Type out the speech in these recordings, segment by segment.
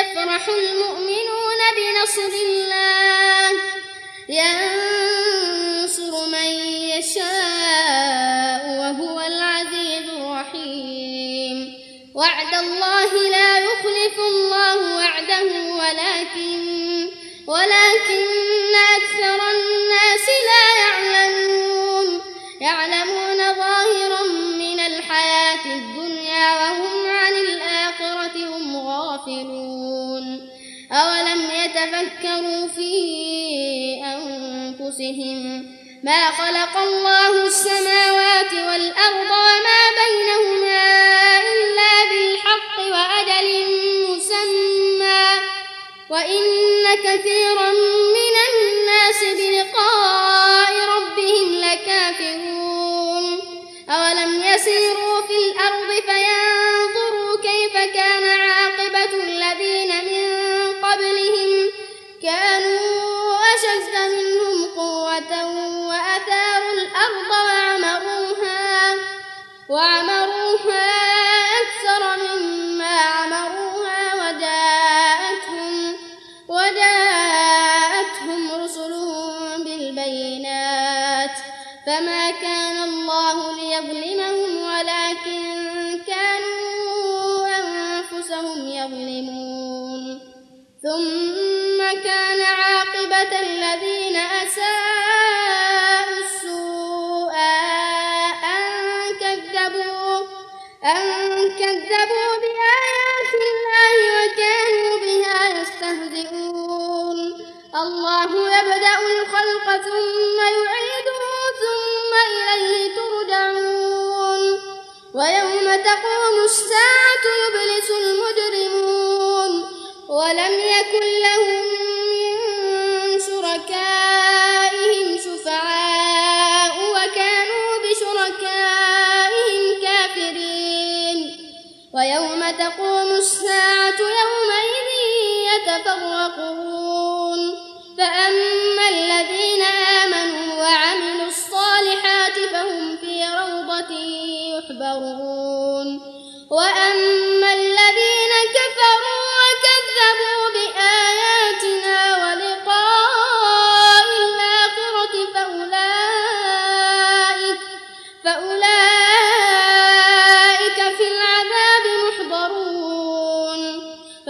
يفرح المؤمنون بنصر الله. ينصر من يشاء وهو العزيز الرحيم. وعد الله لا يخلف الله وعده ولكن ولكن أنفسهم ما خلق الله السماوات والأرض وما بينهما إلا بالحق وأجل مسمى وإن كثيرا بالبينات فما كان الله ليظلمهم ولكن كانوا أنفسهم يظلمون. ثم كان عاقبة الذين أساءوا الله يبدأ الخلق ثم يعيده ثم إليه ترجعون. ويوم تقوم الساعة يبلس المجرمون. ولم يكن لهم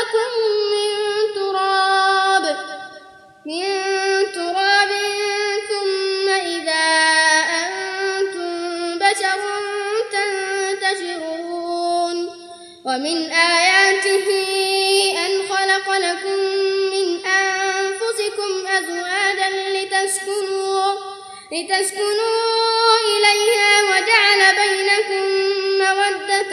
خلقكم من تراب من تراب ثم إذا أنتم بشر تنتشرون. ومن آياته أن خلق لكم من أنفسكم أزواجا لتسكنوا لتسكنوا إليها وجعل بينكم مودة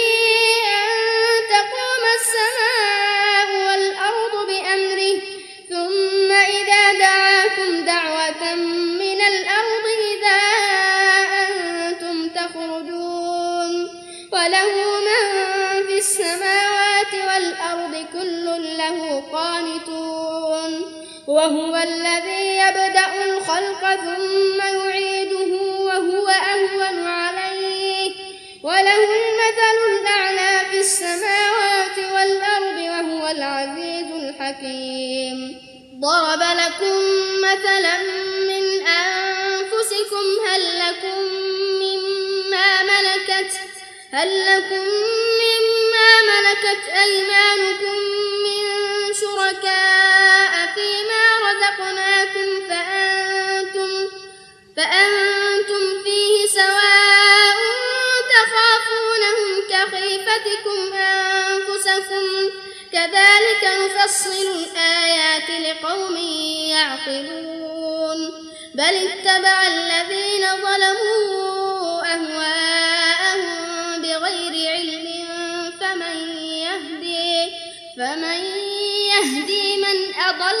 له قانتون وهو الذي يبدأ الخلق ثم يعيده وهو أهون عليه وله المثل الأعلى في السماوات والأرض وهو العزيز الحكيم ضرب لكم مثلا من أنفسكم هل لكم مما ملكت هل لكم مما ملكت أيمانكم فيما رزقناكم فأنتم فأنتم فيه سواء تخافونهم كخيفتكم أنفسكم. كذلك نفصل الآيات لقوم يعقلون. بل اتبع الذين ظلموا أهواءهم بغير علم فمن يهدي فمن يهدي من أضل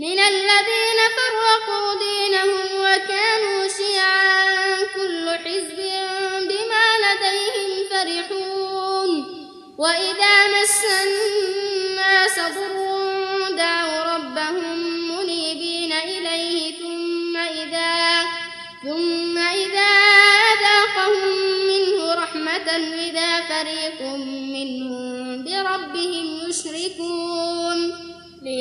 من الذين فرقوا دينهم وكانوا شيعا كل حزب بما لديهم فرحون. وإذا مس الناس ضر دعوا ربهم منيبين إليه ثم إذا ثم إذا أذاقهم منه رحمة إذا فريق منهم بربهم يشركون.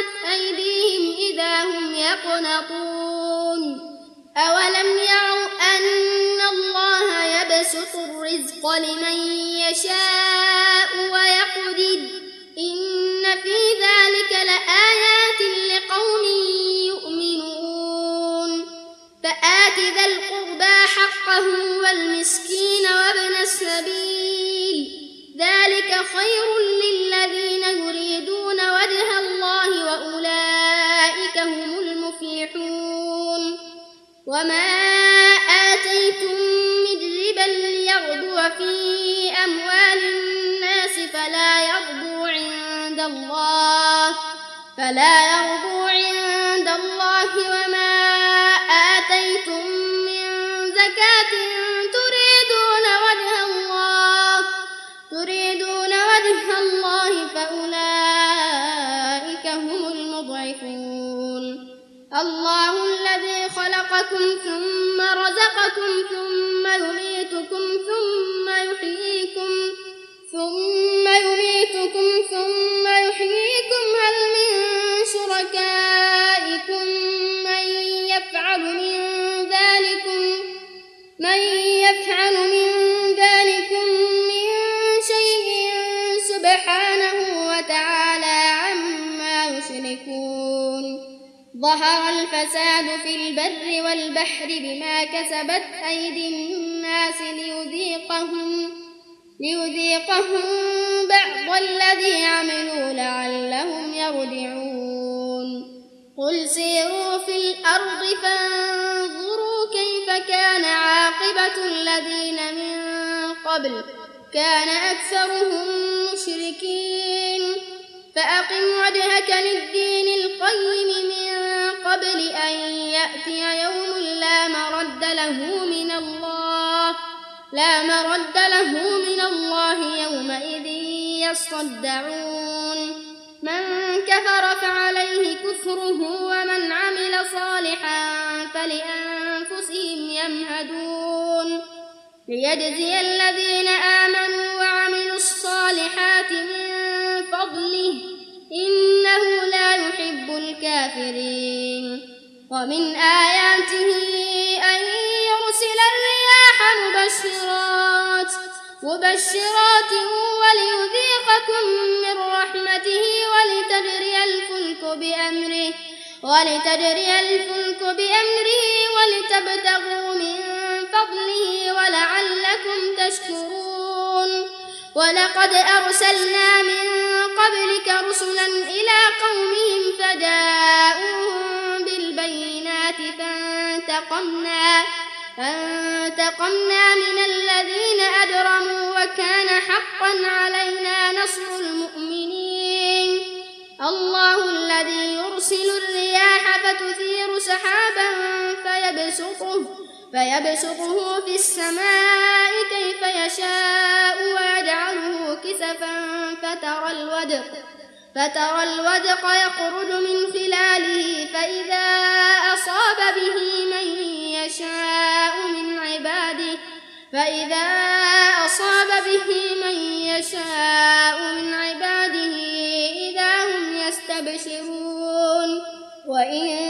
قدمت أيديهم إذا هم يقنطون. أولم يروا أن الله يبسط الرزق لمن يشاء ويقدر؟ إن في ذلك لآيات لقوم يؤمنون. فآت ذا القربى حقه والمسكين وابن السبيل. ذلك خير للذين يريدون فلا يربو عند الله وما آتيتم من زكاة تريدون وجه الله تريدون وجه الله فأولئك هم المضعفون. الله الذي خلقكم ثم رزقكم ثم يميتكم كسبت أيدي الناس ليذيقهم ليذيقهم بعض الذي عملوا لعلهم يرجعون. قل سيروا في الأرض فانظروا كيف كان عاقبة الذين من قبل كان أكثرهم مشركين. فأقم وجهك للدين القيم من قبل أن يأتي يوم لا مرد له من الله لا مرد له من الله يومئذ يصدعون. من كفر فعليه كفره ومن عمل صالحا فلأنفسهم يمهدون. ليجزي الذين آمنوا وعملوا الصالحات من فضله إنه لا يحب الكافرين. ومن آياته مبشرات وليذيقكم من رحمته ولتجري الفلك بأمره ولتجري الفلك بأمره ولتبتغوا من فضله ولعلكم تشكرون. ولقد أرسلنا من قبلك رسلا إلى قومهم فجاءوهم بالبينات فانتقمنا فانتقمنا من الذين أجرموا وكان حقا علينا نصر المؤمنين. الله الذي يرسل الرياح فتثير سحابا فيبسطه فيبسطه في السماء كيف يشاء ويجعله كسفا فترى الودق فترى الودق يخرج من خلاله فإذا أصاب به من يشاء من فإذا أصاب به من يشاء من عباده إذا هم يستبشرون. وإن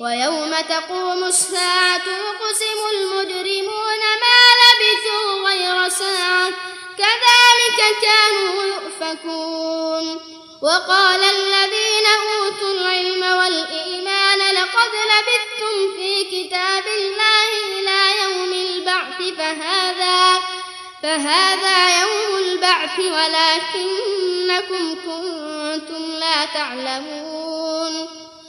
ويوم تقوم الساعة يقسم المجرمون ما لبثوا غير ساعة كذلك كانوا يؤفكون. وقال الذين أوتوا العلم والإيمان لقد لبثتم في كتاب الله إلى يوم البعث فهذا فهذا يوم البعث ولكنكم كنتم لا تعلمون.